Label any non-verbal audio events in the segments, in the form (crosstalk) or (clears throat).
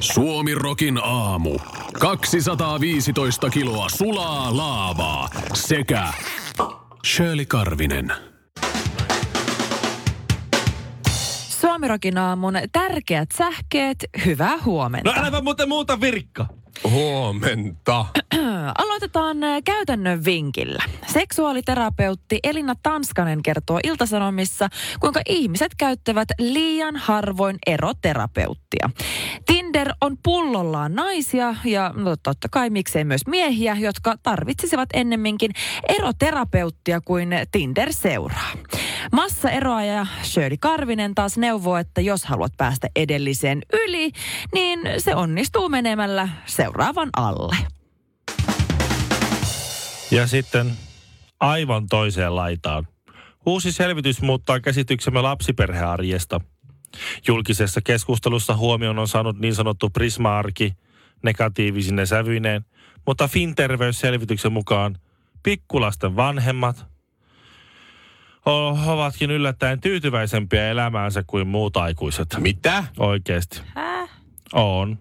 Suomirokin aamu. 215 kiloa sulaa laavaa sekä Shirley Karvinen. Suomirokin aamun tärkeät sähkeet, hyvää huomenta. No äläpä muuten muuta virkka. Huomenta. (clears throat) Aloitetaan äh, käytännön vinkillä. Seksuaaliterapeutti Elina Tanskanen kertoo Iltasanomissa, kuinka ihmiset käyttävät liian harvoin eroterapeuttia. Tinder on pullollaan naisia ja no, totta kai miksei myös miehiä, jotka tarvitsisivat ennemminkin eroterapeuttia kuin Tinder seuraa. Massaeroaja Shirley Karvinen taas neuvoo, että jos haluat päästä edelliseen yli, niin se onnistuu menemällä seuraavan alle. Ja sitten aivan toiseen laitaan. Uusi selvitys muuttaa käsityksemme lapsiperhearjesta. Julkisessa keskustelussa huomioon on saanut niin sanottu prisma-arki negatiivisine sävyineen, mutta Finterveysselvityksen mukaan pikkulasten vanhemmat ovatkin yllättäen tyytyväisempiä elämäänsä kuin muut aikuiset. Mitä? Oikeesti. Häh? On.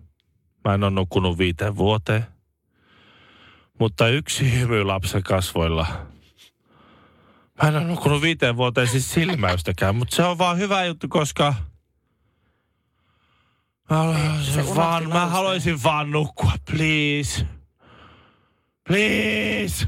Mä en ole nukkunut viiteen vuoteen. Mutta yksi hymy lapsen kasvoilla. Mä en ole nukkunut viiteen vuoteen siis silmäystäkään, mutta se on vaan hyvä juttu, koska... Mä haluaisin, vaan, mä haluaisin vaan nukkua, please. Please.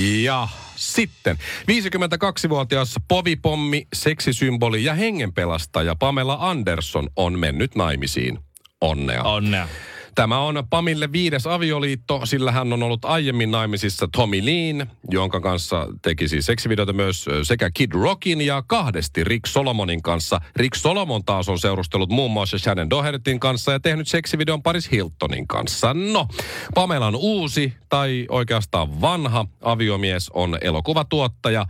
Ja sitten 52-vuotias povipommi, seksisymboli ja hengenpelastaja Pamela Anderson on mennyt naimisiin. Onnea. Onnea. Tämä on Pamille viides avioliitto, sillä hän on ollut aiemmin naimisissa Tommy Leen, jonka kanssa teki siis seksivideoita myös sekä Kid Rockin ja kahdesti Rick Solomonin kanssa. Rick Solomon taas on seurustellut muun muassa Shannon Dohertyn kanssa ja tehnyt seksivideon Paris Hiltonin kanssa. No, Pamelan uusi tai oikeastaan vanha aviomies on elokuvatuottaja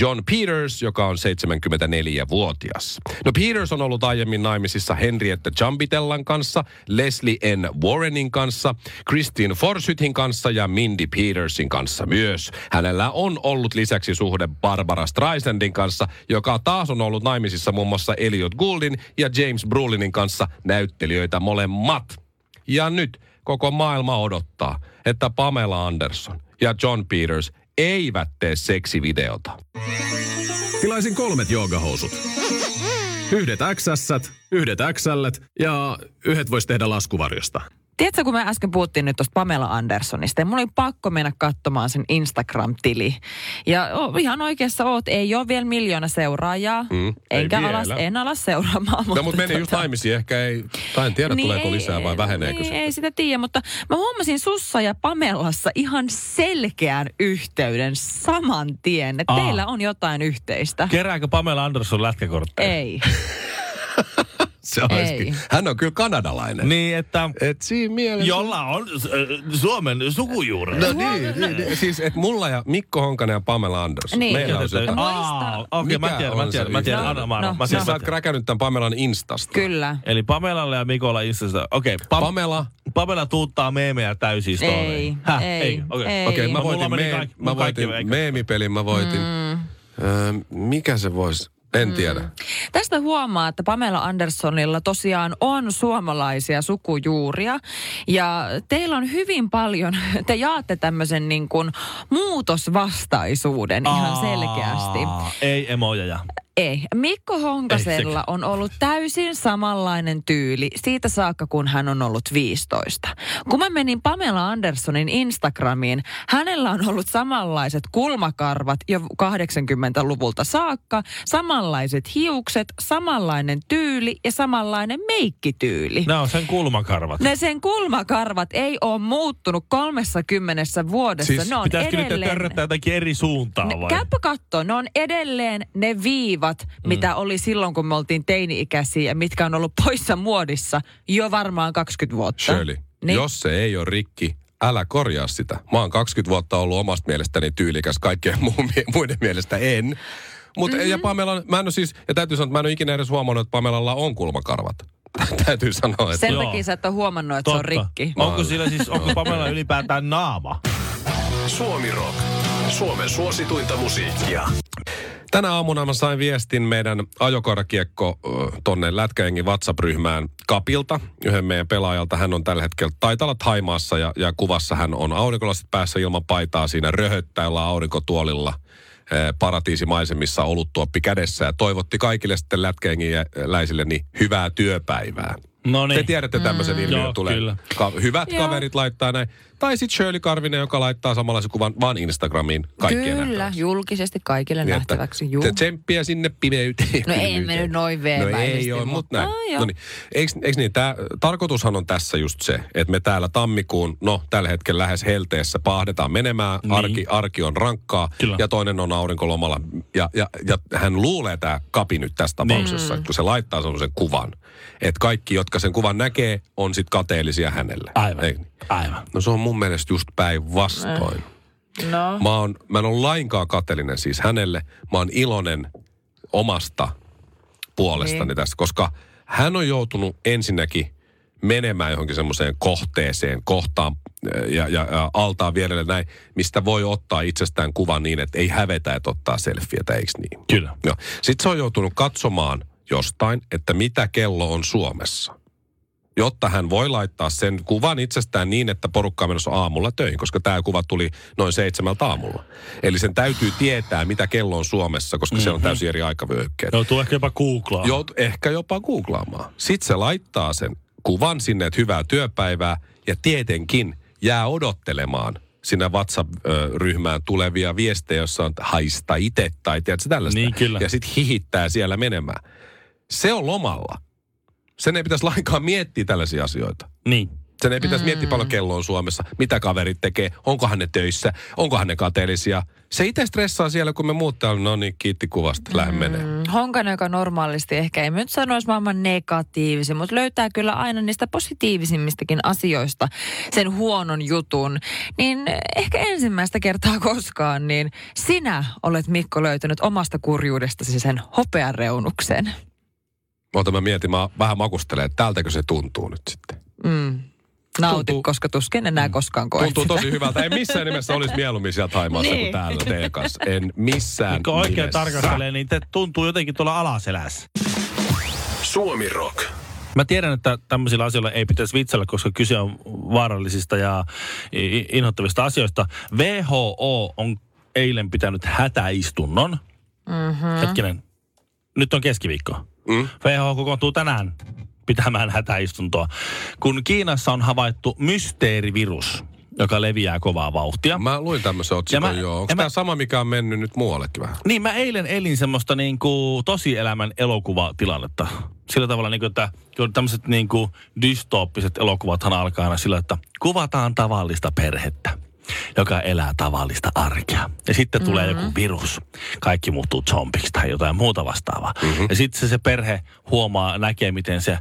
John Peters, joka on 74-vuotias. No Peters on ollut aiemmin naimisissa Henrietta Jambitellan kanssa, Leslie N. Warrenin kanssa, Christine Forsythin kanssa ja Mindy Petersin kanssa myös. Hänellä on ollut lisäksi suhde Barbara Streisandin kanssa, joka taas on ollut naimisissa muun muassa Elliot Gouldin ja James Brolinin kanssa näyttelijöitä molemmat. Ja nyt koko maailma odottaa, että Pamela Anderson ja John Peters eivät tee seksivideota. Tilaisin kolmet joogahousut. Yhdet XS, yhdet XL ja yhdet voisi tehdä laskuvarjosta. Tiedätkö, kun me äsken puhuttiin nyt tuosta Pamela Andersonista, ja mulla oli pakko mennä katsomaan sen Instagram-tili. Ja ihan oikeassa oot, ei ole vielä miljoona seuraajaa, Mm, enkä alas, en alas seuraamaan. No mutta meni just naimisiin, ehkä ei, tai en tiedä tuleeko Niin ei- lisää vai väheneekö niin, se. Ei sitä tiedä, mutta mä huomasin Sussa ja Pamelassa ihan selkeän yhteyden saman tien, että Aa. teillä on jotain yhteistä. Kerääkö Pamela Anderson lätkäkortteja? Ei. (laughs) (laughs) Se olisikin. ei. Hän on kyllä kanadalainen. Niin, että Et siinä mielessä... jolla on äh, Suomen sukujuuret. No niin, niin, niin, siis että mulla ja Mikko Honkanen ja Pamela Anderson. Niin. Meillä on se. Aa, okei, mä Mikä tiedän, on mä tiedän, mä tiedän, yhteys? anna mä No, mä Siis tiedän. sä oot kräkännyt tämän Pamelan Instasta. Kyllä. Eli Pamelalla ja Mikolla Instasta. Okei, Pam- Pamela, Pamela tuuttaa meemejä täysin Ei. Häh, ei, okei. ei. okei okay, mä No, mulla voitin, me, kaikki- mä voitin meemipelin, mä voitin. Mm. Öö, mikä se voisi? En tiedä. Tästä huomaa, että Pamela Andersonilla tosiaan on suomalaisia sukujuuria. Ja teillä on hyvin paljon, (laughs) te jaatte tämmöisen niin kuin muutosvastaisuuden ihan Aa, selkeästi. Ei emoja. Ei. Mikko Honkasella on ollut täysin samanlainen tyyli siitä saakka, kun hän on ollut 15. Kun mä menin Pamela Andersonin Instagramiin, hänellä on ollut samanlaiset kulmakarvat jo 80-luvulta saakka, samanlaiset hiukset, samanlainen tyyli ja samanlainen meikkityyli. Nämä on sen kulmakarvat. Ne sen kulmakarvat ei ole muuttunut 30 vuodessa. Siis ne on Pitäisikö edelleen... jotenkin eri suuntaan vai? käypä katsoa, ne on edelleen ne viivat, mitä oli silloin, kun me oltiin teini-ikäisiä ja mitkä on ollut poissa muodissa jo varmaan 20 vuotta. Shirley, Niin. jos se ei ole rikki, älä korjaa sitä. Mä oon 20 vuotta ollut omasta mielestäni tyylikäs, kaikkien (laughs) muun, muiden mielestä en. Mutta mm-hmm. ja Pamela, mä en ole siis, ja täytyy sanoa, että mä en ole ikinä edes huomannut, että Pamelalla on kulmakarvat. (laughs) täytyy sanoa, että... Sen Joo. takia sä et ole huomannut, että se on rikki. Onko sillä siis, onko Pamela ylipäätään naama? Suomi Rock. Suomen suosituinta musiikkia. Tänä aamuna mä sain viestin meidän ajokoirakiekko ö, tonne Lätkäjengin WhatsApp-ryhmään Kapilta, yhden meidän pelaajalta. Hän on tällä hetkellä, taitaa olla Haimaassa ja, ja kuvassa hän on aurinkolasit päässä ilman paitaa siinä röhöttää jollain aurinkotuolilla paratiisimaisemissa oluttuoppi kädessä ja toivotti kaikille sitten lätkäjengiläisille niin hyvää työpäivää. No niin. Te tiedätte tämmöisen mm. ilmiön Joo, tulee. kyllä. Ka- hyvät Joo. kaverit laittaa näin. Tai sitten Shirley Karvinen, joka laittaa samanlaisen kuvan vaan Instagramiin kaikkien Kyllä, nähtäväksi. julkisesti kaikille Niin, että nähtäväksi. Juu. te Tsemppiä sinne pimeyteen. No ei kylmyyteen. mennyt noin No veemäisesti, ei ole, mutta mutta- näin. Ah, joo. no niin. Eiks, eiks niin, tää, tarkoitushan on tässä just se, että me täällä tammikuun, no tällä hetkellä lähes helteessä paahdetaan menemään. Niin. Arki, arki on rankkaa Kyllä. ja toinen on aurinkolomalla. Ja, ja, ja hän luulee tämä kapi nyt tässä tapauksessa, Niin. kun se laittaa sellaisen kuvan. Että kaikki, jotka sen kuvan näkee, on sitten kateellisia hänelle. Aivan. Niin? Aivan. No se on mun mielestä just päinvastoin. No. Mä, oon, mä en ole lainkaan kateellinen siis hänelle. Mä oon iloinen omasta puolestani Niin. tästä, koska hän on joutunut ensinnäkin menemään johonkin semmoiseen kohteeseen, kohtaan äh, ja, ja, ja altaan vierelle näin, mistä voi ottaa itsestään kuvan niin, että ei hävetä, että ottaa selfietä, eikö niin? Kyllä. Joo. Sitten se on joutunut katsomaan jostain, että mitä kello on Suomessa. Jotta hän voi laittaa sen kuvan itsestään niin, että porukka on menossa aamulla töihin, koska tämä kuva tuli noin seitsemältä aamulla. Eli sen täytyy tietää, mitä kello on Suomessa, koska mm-hmm. siellä on täysin eri aikavyöhykkeet. Joutuu ehkä jopa googlaa. Jout ehkä jopa googlaamaan. Sitten se laittaa sen kuvan sinne, että hyvää työpäivää, ja tietenkin jää odottelemaan sinne WhatsApp-ryhmään tulevia viestejä, jossa on haista itse tai tiedätkö tällaista. Niin, kyllä. Ja sitten hihittää siellä menemään. Se on lomalla. Sen ei pitäisi lainkaan miettiä tällaisia asioita. Niin. Sen ei pitäisi mm. miettiä paljon kello on Suomessa, mitä kaverit tekee, onkohan ne töissä, onkohan ne kateellisia. Se itse stressaa siellä, kun me muut täällä, no niin, kiitti kuvasta, lähden menee. Mm, Honkanen, joka normaalisti ehkä ei nyt sanoisi maailman negatiivisen, mutta löytää kyllä aina niistä positiivisimmistakin asioista sen huonon jutun, niin ehkä ensimmäistä kertaa koskaan, niin sinä olet Mikko löytänyt omasta kurjuudestasi sen hopean reunuksen. Ota mä mietin, mä vähän makustelen, että tältäkö se tuntuu nyt sitten. Mm. Nauti, Tuntuu- koska tuskin enää koskaan koet Tuntuu sitä. tosi hyvältä. En missään nimessä olisi mieluummin sieltä Haimaassa niin. kuin täällä teidän kanssa. En missään Kun oikein nimessä. tarkastelee, niin te tuntuu jotenkin tuolla alaselässä. Suomi Rock. Mä tiedän, että tämmöisillä asioilla ei pitäisi vitsellä, koska kyse on vaarallisista ja inhottavista asioista. WHO on eilen pitänyt hätäistunnon. Mm-hmm. Hetkinen, nyt on keskiviikko. Mm? WHO kokoontuu tänään pitämään hätäistuntoa, kun Kiinassa on havaittu mysteerivirus, joka leviää kovaa vauhtia. Mä luin tämmöisen otsikon, Ja mä- joo. Onko tämä sama, mikä on mennyt nyt muuallekin vähän? Niin, mä eilen elin semmoista niin kuin tosielämän elokuvatilannetta. Sillä tavalla, niin kuin, että kun tämmöiset niin kuin dystooppiset elokuvathan alkaa aina sillä, että kuvataan tavallista perhettä, joka elää tavallista arkea. Ja sitten tulee Mm-hmm. joku virus. Kaikki muuttuu zombiksi tai jotain muuta vastaavaa. Mm-hmm. Ja sitten se, se perhe huomaa, näkee, miten se,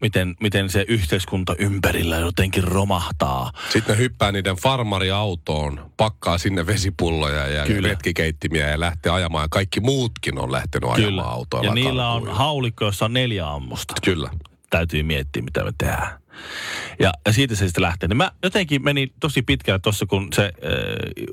miten, miten se yhteiskunta ympärillä jotenkin romahtaa. Sitten ne hyppää niiden farmariautoon, pakkaa sinne vesipulloja ja Kyllä. retkikeittimiä ja lähtee ajamaan. Kaikki muutkin on lähtenyt ajamaan autoilla. Ja niillä on haulikko, jossa on neljä ammusta. Kyllä. täytyy miettiä, mitä me tehdään. Ja, ja siitä se sitten lähtee. Niin mä jotenkin menin tosi pitkälle tuossa, kun se äh,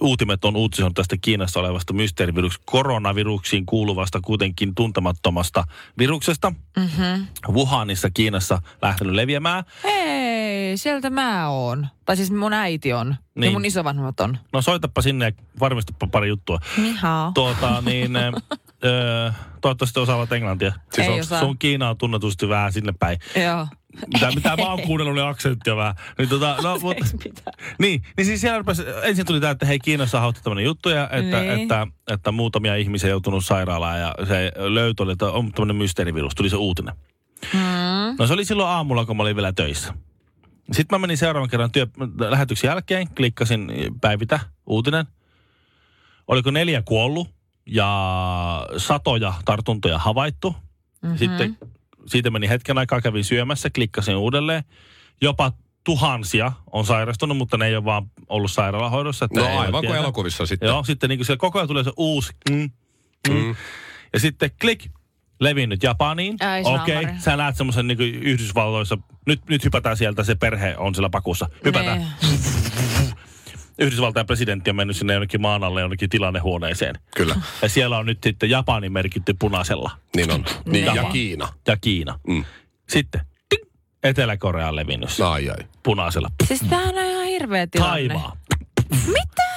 uutimet on uutisoinut tästä Kiinassa olevasta mysteeriviruksesta, koronaviruksiin kuuluvasta kuitenkin tuntemattomasta viruksesta. Mm-hmm. Wuhanissa Kiinassa lähtenyt leviämään. Hei, sieltä mä oon. Tai siis mun äiti on. Niin. Ja mun isovanhemmat on. No soitapa sinne ja varmistapa pari juttua. Ni hao. Tuota niin, äh, (laughs) toivottavasti osaavat englantia. Ei on, osaa. sun Kiina on tunnetusti vähän sinne päin. Joo. Mitä, mitä mä oon kuunnellut, niin aksenttia vähän. Niin, tota, no, mut, niin, niin siis siellä rupesi, ensin tuli tämä, että hei Kiinassa on tämmöinen juttuja, että, Niin. että, että, muutamia ihmisiä joutunut sairaalaan ja se löytö oli, että on tämmöinen mysteerivirus, tuli se uutinen. Mm. No se oli silloin aamulla, kun mä olin vielä töissä. Sitten mä menin seuraavan kerran työ, lähetyksen jälkeen, klikkasin päivitä, uutinen. Oliko neljä kuollut ja satoja tartuntoja havaittu. Mm-hmm. Sitten siitä meni hetken aikaa, kävin syömässä, klikkasin uudelleen. Jopa tuhansia on sairastunut, mutta ne ei ole vaan ollut sairaalahoidossa. Että No aivan kuin elokuvissa sitten. Joo, sitten niin siellä koko ajan tulee se uusi mm, mm. Mm. Ja sitten klik, levinnyt Japaniin. Ai Okei, okay, sä näet semmoisen niin Yhdysvalloissa, nyt, nyt hypätään sieltä, se perhe on siellä pakussa. Hypätään. Ne. Yhdysvaltain presidentti on mennyt sinne jonnekin maan alle jonnekin tilannehuoneeseen. Kyllä, Ja siellä on nyt sitten Japani merkitty punaisella. niin on. Niin, ja Niin. Kiina. Ja Kiina. Mm. Sitten ting, Etelä-Korea on levinnyt se Ai ai. punaisella. Siis tämähän on ihan hirveä tilanne. Taimaa. Mitä?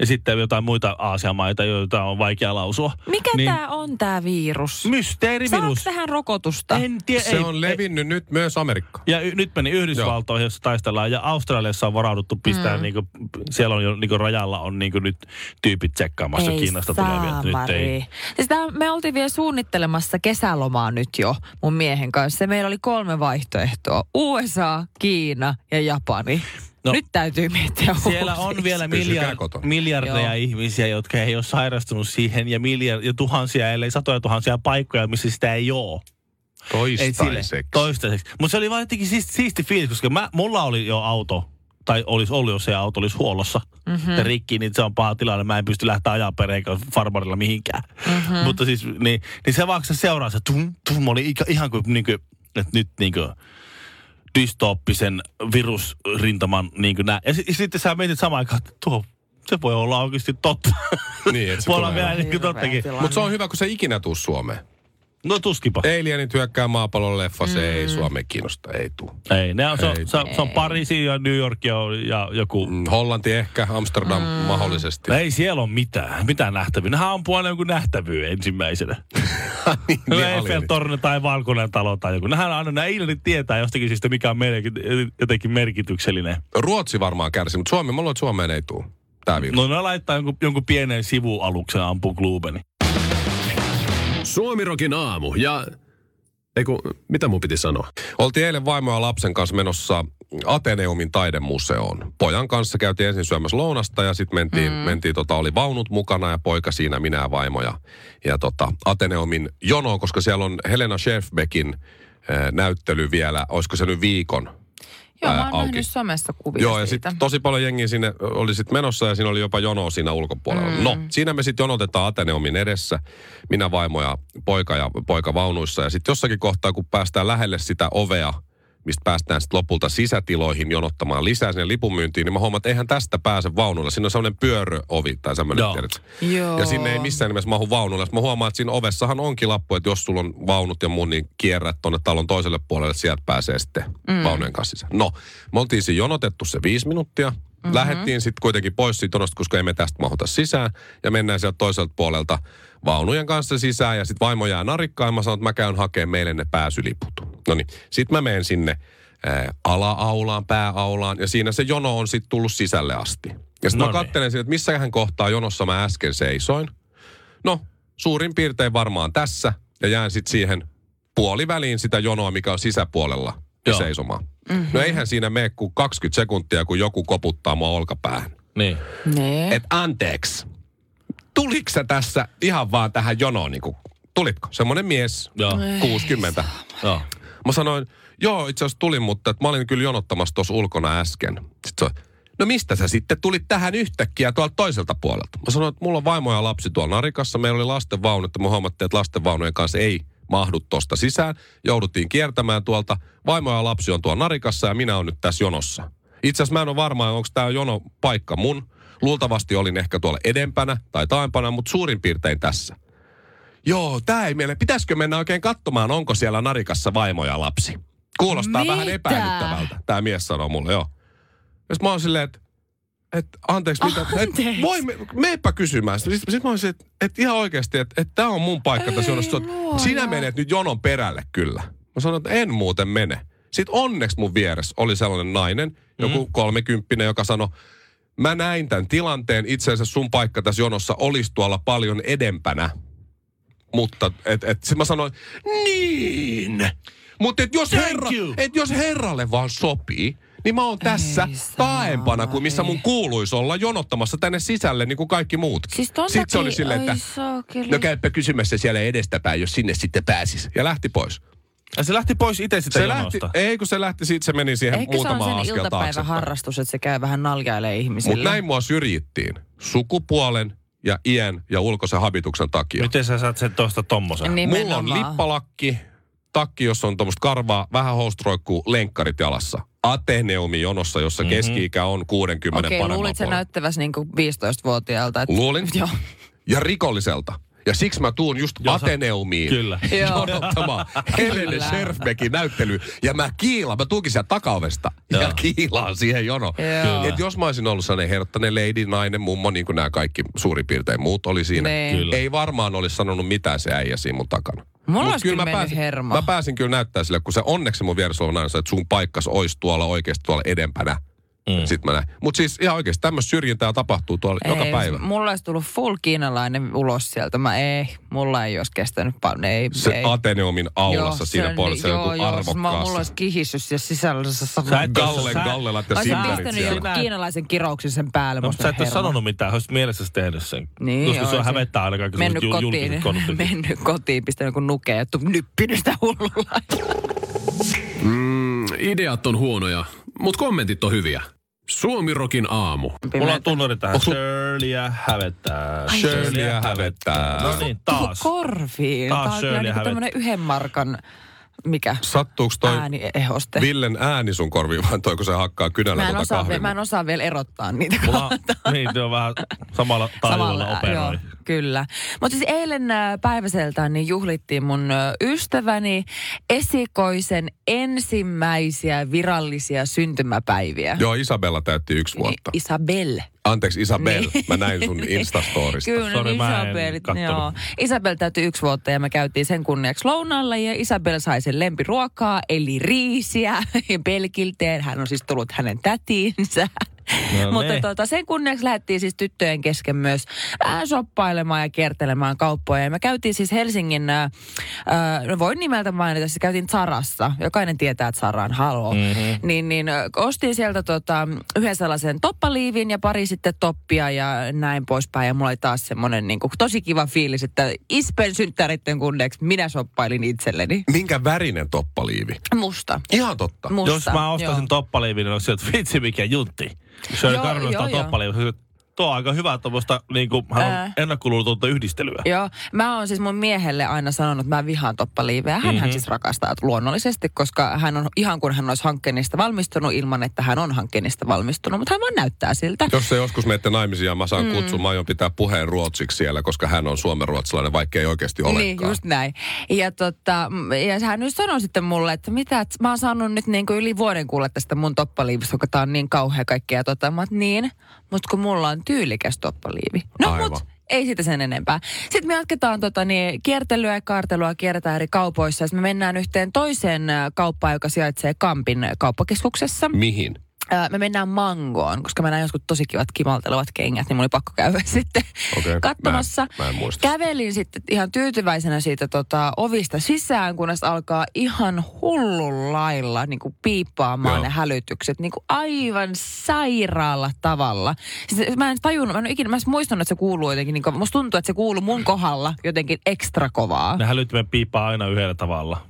Ja sitten jotain muita Aasian maita, joita on vaikea lausua. Mikä Niin- tämä on tämä virus? Saako Mysteerivirus. tähän rokotusta? En tiedä. Se ei, on ei, levinnyt nyt myös Amerikkaan. ja y- nyt meni Yhdysvaltoihin, jossa taistellaan, ja Australiassa on varauduttu pistää, mm. niinku, siellä on jo niinku rajalla on niinku nyt tyypit tsekkaamassa Kiinasta tulevia. Nyt ei. Siis tää, me oltiin vielä suunnittelemassa kesälomaa nyt jo mun miehen kanssa. Meillä oli kolme vaihtoehtoa. USA, Kiina ja Japani. No, nyt täytyy miettiä Siellä uusiksi. on vielä miljard, miljardeja Joo. ihmisiä, jotka ei ole sairastunut siihen, ja, miljard, ja tuhansia, ellei satoja tuhansia paikkoja, missä sitä ei ole. Ei sille, Toistaiseksi. toistaiseksi. Mutta se oli vaan jotenkin siisti, siisti fiilis, koska mä, mulla oli jo auto, tai olisi ollut, jos se auto olisi huollossa mm-hmm. ja rikki, niin se on paha tilanne. Mä en pysty lähteä ajaa kanssa farmarilla mihinkään. Mm-hmm. Mutta siis, niin, niin se vaan se seuraa, se tum, tum, oli ihan kuin, niin kuin että nyt niin kuin, dystooppisen virusrintaman niin kuin nää. Ja, ja sitten sä mietit samaan aikaan, että tuo, se voi olla oikeasti totta. Niin, että se voi olla vielä niin tottakin. Mutta se on hyvä, kun se ikinä tuu Suomeen. No tuskipa. Alienit hyökkää maapallon leffa, se ei Suomeen kiinnosta, ei tuu. Ei, ne on, se, on, Ei. se, on, se on Pariisi ja New York ja, ja joku Mm, Hollanti ehkä, Amsterdam mm. mahdollisesti. Ei siellä ole mitään, mitään nähtävyyttä. Nehän ampuu jonkun nähtävyyn ensimmäisenä. (laughs) niin, No niin Eiffel-torni tai Valkoinen talo tai joku. Nehän aina, nämä ilmanit tietää jostakin syystä, mikä on meille jotenkin merkityksellinen. Ruotsi varmaan kärsi, mutta Suomi, mulla on, että Suomeen ei tuu. Tää virus. No ne laittaa jonkun, jonkun pienen sivualuksen ampuu Glubeni. Suomirokin aamu ja... Eiku, mitä mun piti sanoa? Oltiin eilen vaimo ja lapsen kanssa menossa Ateneumin taidemuseoon. Pojan kanssa käytiin ensin syömässä lounasta ja sitten mentiin, mm. mentiin tota, oli vaunut mukana ja poika siinä, minä ja vaimo ja, ja tota, Ateneumin jonoon, koska siellä on Helena Schäfbeckin äh, näyttely vielä, olisiko se nyt viikon Joo, mä ää, auki. nähnyt somessa kuvia Joo, ja sitten tosi paljon jengiä sinne oli sitten menossa ja siinä oli jopa jono siinä ulkopuolella. Mm. No, siinä me sitten jonotetaan Ateneumin edessä, minä vaimo ja poika ja poika vaunuissa. Ja sitten jossakin kohtaa, kun päästään lähelle sitä ovea, mistä päästään sitten lopulta sisätiloihin jonottamaan lisää sinne lipunmyyntiin, niin mä huomaan, että eihän tästä pääse vaunulla. Siinä on sellainen pyöröovi tai semmoinen, tiedätkö? Joo. Ja sinne ei missään nimessä mahu vaunulla. Sitten mä huomaan, että siinä ovessahan onkin lappu, että jos sulla on vaunut ja mun, niin kierrät tonne talon toiselle puolelle, että sieltä pääsee sitten mm. vaunujen kanssa sisään. No, me oltiin siinä jonotettu se viisi minuuttia. Mm-hmm. Lähettiin sitten kuitenkin pois siitä jonosta, koska emme tästä mahuta sisään. Ja mennään sieltä toiselta puolelta vaunujen kanssa sisään. Ja sitten vaimo jää narikkaan ja mä sanon, että mä käyn hakemaan meille ne pääsyliput. No niin, sitten mä menen sinne ää, ala-aulaan, pääaulaan. Ja siinä se jono on sitten tullut sisälle asti. Ja sitten mä katselen siinä, että missähän kohtaa jonossa mä äsken seisoin. No, suurin piirtein varmaan tässä. Ja jään sitten siihen puoliväliin sitä jonoa, mikä on sisäpuolella ja Joo. seisomaan. Mm-hmm. No eihän siinä mene kuin 20 sekuntia, kun joku koputtaa mua olkapäähän. Niin. Nee. Et anteeksi, tuliko sä tässä ihan vaan tähän jonoon? Niin kuin, tulitko? Semmoinen mies, Joo. 60. Joo. Mä sanoin, joo, itse asiassa tulin, mutta että mä olin kyllä jonottamassa tuossa ulkona äsken. Sitten se no mistä sä sitten tulit tähän yhtäkkiä tuolta toiselta puolelta? Mä sanoin, että mulla on vaimo ja lapsi tuolla narikassa. Meillä oli lastenvaunu, että me huomattiin, että lastenvaunujen kanssa ei mahdu tuosta sisään. Jouduttiin kiertämään tuolta. Vaimo ja lapsi on tuolla narikassa ja minä olen nyt tässä jonossa. Itse asiassa mä en ole varma, onko tämä jono paikka mun. Luultavasti olin ehkä tuolla edempänä tai taimpana, mutta suurin piirtein tässä. Joo, tämä ei meille. Pitäisikö mennä oikein katsomaan, onko siellä narikassa vaimo ja lapsi? Kuulostaa Mitä? vähän epäilyttävältä, tämä mies sanoo mulle, joo. Sit mä oon silleen, että et, anteeksi, mitä, et, Anteeksi. voi, me, meepä kysymään. Sitten sit mä olisin, että et ihan oikeasti, että et tämä on mun paikka tässä jonossa. Sinä menet nyt jonon perälle kyllä. Mä sanoin, että en muuten mene. Sitten onneksi mun vieressä oli sellainen nainen, joku Mm. kolmekymppinen, joka sanoi, mä näin tämän tilanteen, itse asiassa sun paikka tässä jonossa olisi tuolla paljon edempänä. Mutta et, et, sit mä sanoin, niin. Mutta et jos, herra, et jos herralle vaan sopii, niin mä oon tässä Ei taaempana kuin missä mun kuuluisi olla jonottamassa tänne sisälle niin kuin kaikki muutkin. Siis ton Sitten se oli silleen, että no käypä kysymässä siellä edestäpäin, jos sinne sitten pääsis. Ja lähti pois. Ja se lähti pois itse sitä Se jonosta. lähti, ei kun se lähti, siitä se meni siihen Ehkä se on muutama sen askel taaksepäin. iltapäiväharrastus, että se käy vähän naljailee ihmisille. Mutta näin mua syrjittiin sukupuolen ja iän ja ulkoisen habituksen takia. Miten sä saat sen tuosta tommosen? Niin. Mulla on Nimenomaan. lippalakki, takki, jossa on tuommoista karvaa, vähän houstroikkuu, lenkkarit jalassa. Ateneumi jonossa, jossa mm-hmm. keski-ikä on 60 Okei, paremman luulit sä puolella. näyttäväs niinku 15-vuotiaalta? että- Luulin. (laughs) Joo. Ja rikolliselta. Ja siksi mä tuun just Joo, sä- Ateneumiin Kyllä. (laughs) Joo. odottamaan Helene. Scherfbeckin näyttely. Ja mä kiilaan, mä tuunkin sieltä takaovesta ja Joo. kiilaan siihen jono. Joo. Et jos mä olisin ollut sellainen herttainen lady, nainen, mummo, niin kuin nämä kaikki suurin piirtein muut oli siinä. Niin. Kyllä. Ei varmaan olisi sanonut mitään se äijä siinä mun takana. Mulla olisi kyllä mennyt pääsin, hermo. mä pääsin kyllä näyttää sille, kun se onneksi mun vieressä on aina se, että sun paikkas olisi tuolla oikeasti tuolla edempänä. Mm. Sitten mä näin. Mutta siis ihan oikeasti tämmöistä syrjintää tapahtuu tuolla joka ei, päivä. Mulla olisi tullut full kiinalainen ulos sieltä. Mä ei, mulla ei olisi kestänyt paljon. Ei, Se ei. Ateneumin aulassa siinä puolella, se niin- on joku joo, siis mä, mulla arvokkaassa. olisi kihissyt siellä sisällä. Sä et Galle, ja Olisin Simperit pistänyt siellä. jonkun kiinalaisen kirouksen sen päälle. No, mutta sä et ole sanonut mitään, olisit mielessäsi tehnyt sen. Niin, Koska se on hävettää aina kaikki Mennyt kotiin, (laughs) mennyt kotiin, pistänyt jonkun nukeen ja nyppinyt sitä hullulla. Mm, ideat on huonoja, mutta kommentit on hyviä. Suomirokin aamu. Mulla on tunnari tähän. Sun- Shirleyä hävettää. Shirleyä hävettää. No niin, taas. Korviin. Taas Tämä on kyllä Shirley hävet- tämmönen yhden markan, mikä, Sattuuko toi ääniehoste. Villen ääni sun korviin vai toi, kun se hakkaa kynällä Mä en, tuota osaa, vielä- mä en osaa vielä erottaa niitä Mulla niin, se on vähän samalla taajuudella operoi. joo, kyllä. Mutta siis eilen äh, päiväseltään niin juhlittiin mun äh, ystäväni esikoisen ensimmäisiä virallisia syntymäpäiviä. Joo, Isabella täytti yksi Niin, vuotta. Isabel. Anteeksi Isabel, Niin. mä näin sun Instastorista. Kyllä, mä en Isabel, joo. Isabel täytyi yksi vuotta ja me käytiin sen kunniaksi lounaalla ja Isabel sai sen lempiruokaa, eli riisiä (laughs) pelkilteen. Hän on siis tullut hänen tätiinsä. No (laughs) Mutta niin. tota, sen kunniaksi lähdettiin siis tyttöjen kesken myös vähän shoppailemaan ja kiertelemään kauppoja. Ja me käytiin siis Helsingin, äh, äh, no voin nimeltä mainita, siis käytiin Zarassa. Jokainen tietää, että Zara on haloo. Mm-hmm. Niin, niin äh, ostin sieltä tota, yhden sellaisen toppaliivin ja pari sitten toppia ja näin poispäin. Ja mulla oli taas semmoinen niin kuin, tosi kiva fiilis, että Ispen synttäritten kunniaksi minä shoppailin itselleni. Minkä värinen toppaliivi? Musta. Ihan totta. Musta. Jos mä ostaisin joo. toppaliivin, niin olisi sieltä, vitsi mikä juntti. Se oli Joo, Tuo on aika hyvää tuommoista niin kuin, hän on Ää. ennakkoluulotonta yhdistelyä. Joo, mä oon siis mun miehelle aina sanonut, että mä vihaan toppaliiveä. Hän mm-hmm. siis rakastaa luonnollisesti, koska hän on ihan kuin hän olisi hankkeenista valmistunut ilman, että hän on hankkeenista valmistunut. Mutta hän vaan näyttää siltä. Jos se joskus menette naimisiin mä saan mm. kutsun, mä aion pitää puheen ruotsiksi siellä, koska hän on suomenruotsalainen, vaikka ei oikeasti olekaan. Niin, just näin. Ja, tota, ja hän nyt sanoi sitten mulle, että mitä, että mä oon saanut nyt niin kuin yli vuoden kuulla tästä mun toppaliivista, kun tää on niin kauhea kaikkea. Tota, mä oon, niin, mutta kun mulla on tyylikäs toppaliivi. No Aivan. mut, ei siitä sen enempää. Sitten me jatketaan tota, niin, kiertelyä ja kaartelua, kierretään eri kaupoissa. Sitten me mennään yhteen toiseen kauppaan, joka sijaitsee Kampin kauppakeskuksessa. Mihin? Me mennään Mangoon, koska mä näin joskus tosi kivat kimaltelevat kengät, niin mulla oli pakko käydä (laughs) sitten Okei, katsomassa. mä mä. Kävelin sitten ihan tyytyväisenä siitä tota, ovista sisään, kunnes alkaa ihan hullun lailla niin kuin piippaamaan Joo. ne hälytykset. Niin kuin aivan sairaalla tavalla. Siis, mä en tajunnut, mä en ikinä, mä en muistanut, että se kuuluu jotenkin, niin kuin, musta tuntuu, että se kuuluu mun kohdalla jotenkin ekstra kovaa. Ne hälyttimen piippaa aina yhdellä tavalla.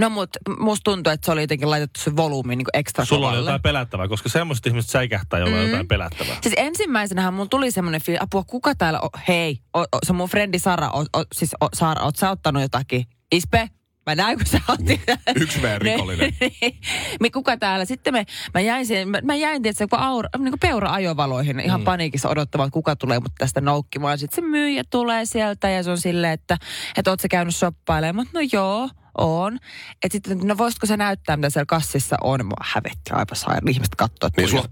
No mut musta tuntuu, että se oli jotenkin laitettu se volyymi niin kuin ekstra Sulla oli kovalle. jotain pelättävää, koska semmoiset ihmiset säikähtää, joilla on Mm. jotain pelättävää. Siis ensimmäisenähän mun tuli semmoinen fiilis, apua kuka täällä on, hei, o, o, se on mun frendi Sara, o, o, siis o, Sara, oot sä ottanut jotakin? Ispe, mä näin kun sä otit. (laughs) Yksi V-rikollinen. (laughs) Me kuka täällä? Sitten me, mä jäin siihen, mä, mä jäin tietysti kun aura, niin kuin peura ajovaloihin ihan mm. paniikissa odottamaan, kuka tulee mut tästä noukkimaan. Sitten se myyjä tulee sieltä ja se on silleen, että, että oot sä käynyt shoppailemaan. No joo, on. Että sitten, no voisitko sä näyttää, mitä siellä kassissa on? Mua hävetti aivan sairaan. Ihmiset katsoo, että Niin sulla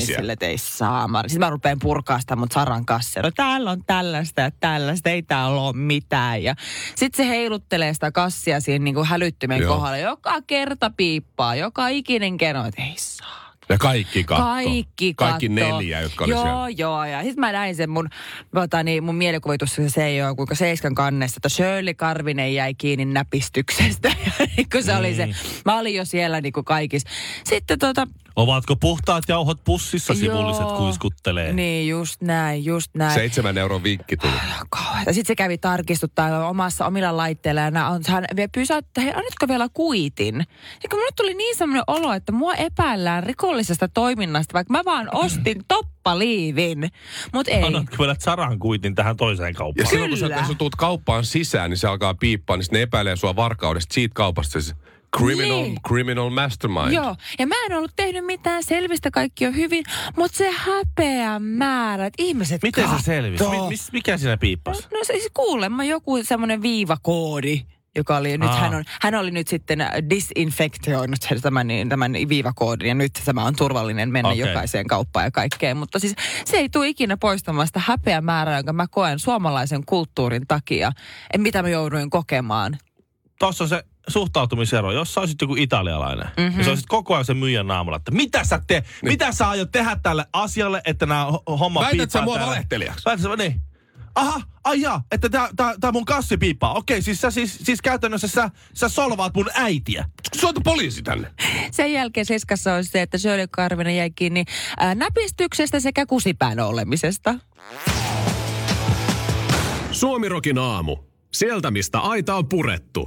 siellä. silleen, että ei saa. Mä- Sitten mä rupean purkaa sitä mun Saran kassia. No täällä on tällaista ja tällaista, ei täällä ole mitään. Ja sitten se heiluttelee sitä kassia siinä niin kuin hälyttimen Joo. kohdalla. Joka kerta piippaa, joka ikinen keno, että ei saa. Ja kaikki katto. Kaikki Kaikki kattoo. neljä, jotka oli joo, siellä. Joo, ja sitten mä näin sen mun, tota, niin, mun mielikuvitus, se ei ole kuinka seiskan kannessa, että Shirley Karvinen jäi kiinni näpistyksestä, (laughs) kun se oli se, mä olin jo siellä niin kuin kaikissa. Sitten tota, Ovatko puhtaat jauhot pussissa sivulliset Joo. kuiskuttelee? niin just näin, just näin. Seitsemän euron vinkki tuli. Kauheeta. Sitten se kävi tarkistuttaa omassa omilla laitteilla ja on, hän vielä pysäyttää, hei annatko vielä kuitin? Ja kun mulle tuli niin semmoinen olo, että mua epäillään rikollisesta toiminnasta, vaikka mä vaan ostin (clears throat) toppaliivin. Mutta ei. Annatko vielä Saran kuitin tähän toiseen Ja kauppaan? silloin kun sä, Kyllä. kun sä tuut kauppaan sisään, niin se alkaa piippaa, niin ne epäilee sua varkaudesta siitä kaupasta. Se, Criminal, Niin. criminal mastermind. Joo, ja mä en ollut tehnyt mitään, selvistä kaikki on hyvin, mutta se häpeä määrä, että ihmiset Miten kattoo. se selvisi? Mi- mis, mikä siinä piippasi? No siis kuulemma joku semmoinen viivakoodi, joka oli, nyt Aa. hän, on, hän oli nyt sitten disinfektioinut sen tämän, niin- tämän viivakoodin ja nyt tämä on turvallinen mennä okay. jokaiseen kauppaan ja kaikkeen. Mutta siis se ei tule ikinä poistamaan sitä häpeä määrää, jonka mä koen suomalaisen kulttuurin takia, en mitä mä jouduin kokemaan. Tuossa on se suhtautumisero. Jos sä olisit joku italialainen, Mhm. mm-hmm. ja sä olisit koko ajan sen myyjän naamulla, että mitä sä te, niin. mitä sä aiot tehdä tälle asialle, että nämä homma Väität sä piippaa mua täällä? valehtelijaksi? Väität sä, niin. Aha, ai jaa, että tää, tää, tää mun kassi piippaa. Okei, siis sä siis, siis käytännössä sä, sä solvaat mun äitiä. Soita poliisi tänne. Sen jälkeen seiskassa olisi se, että Shirley Karvinen jäi kiinni ää, näpistyksestä sekä kusipäänä olemisesta. Suomirokin aamu. Sieltä, mistä aita on purettu.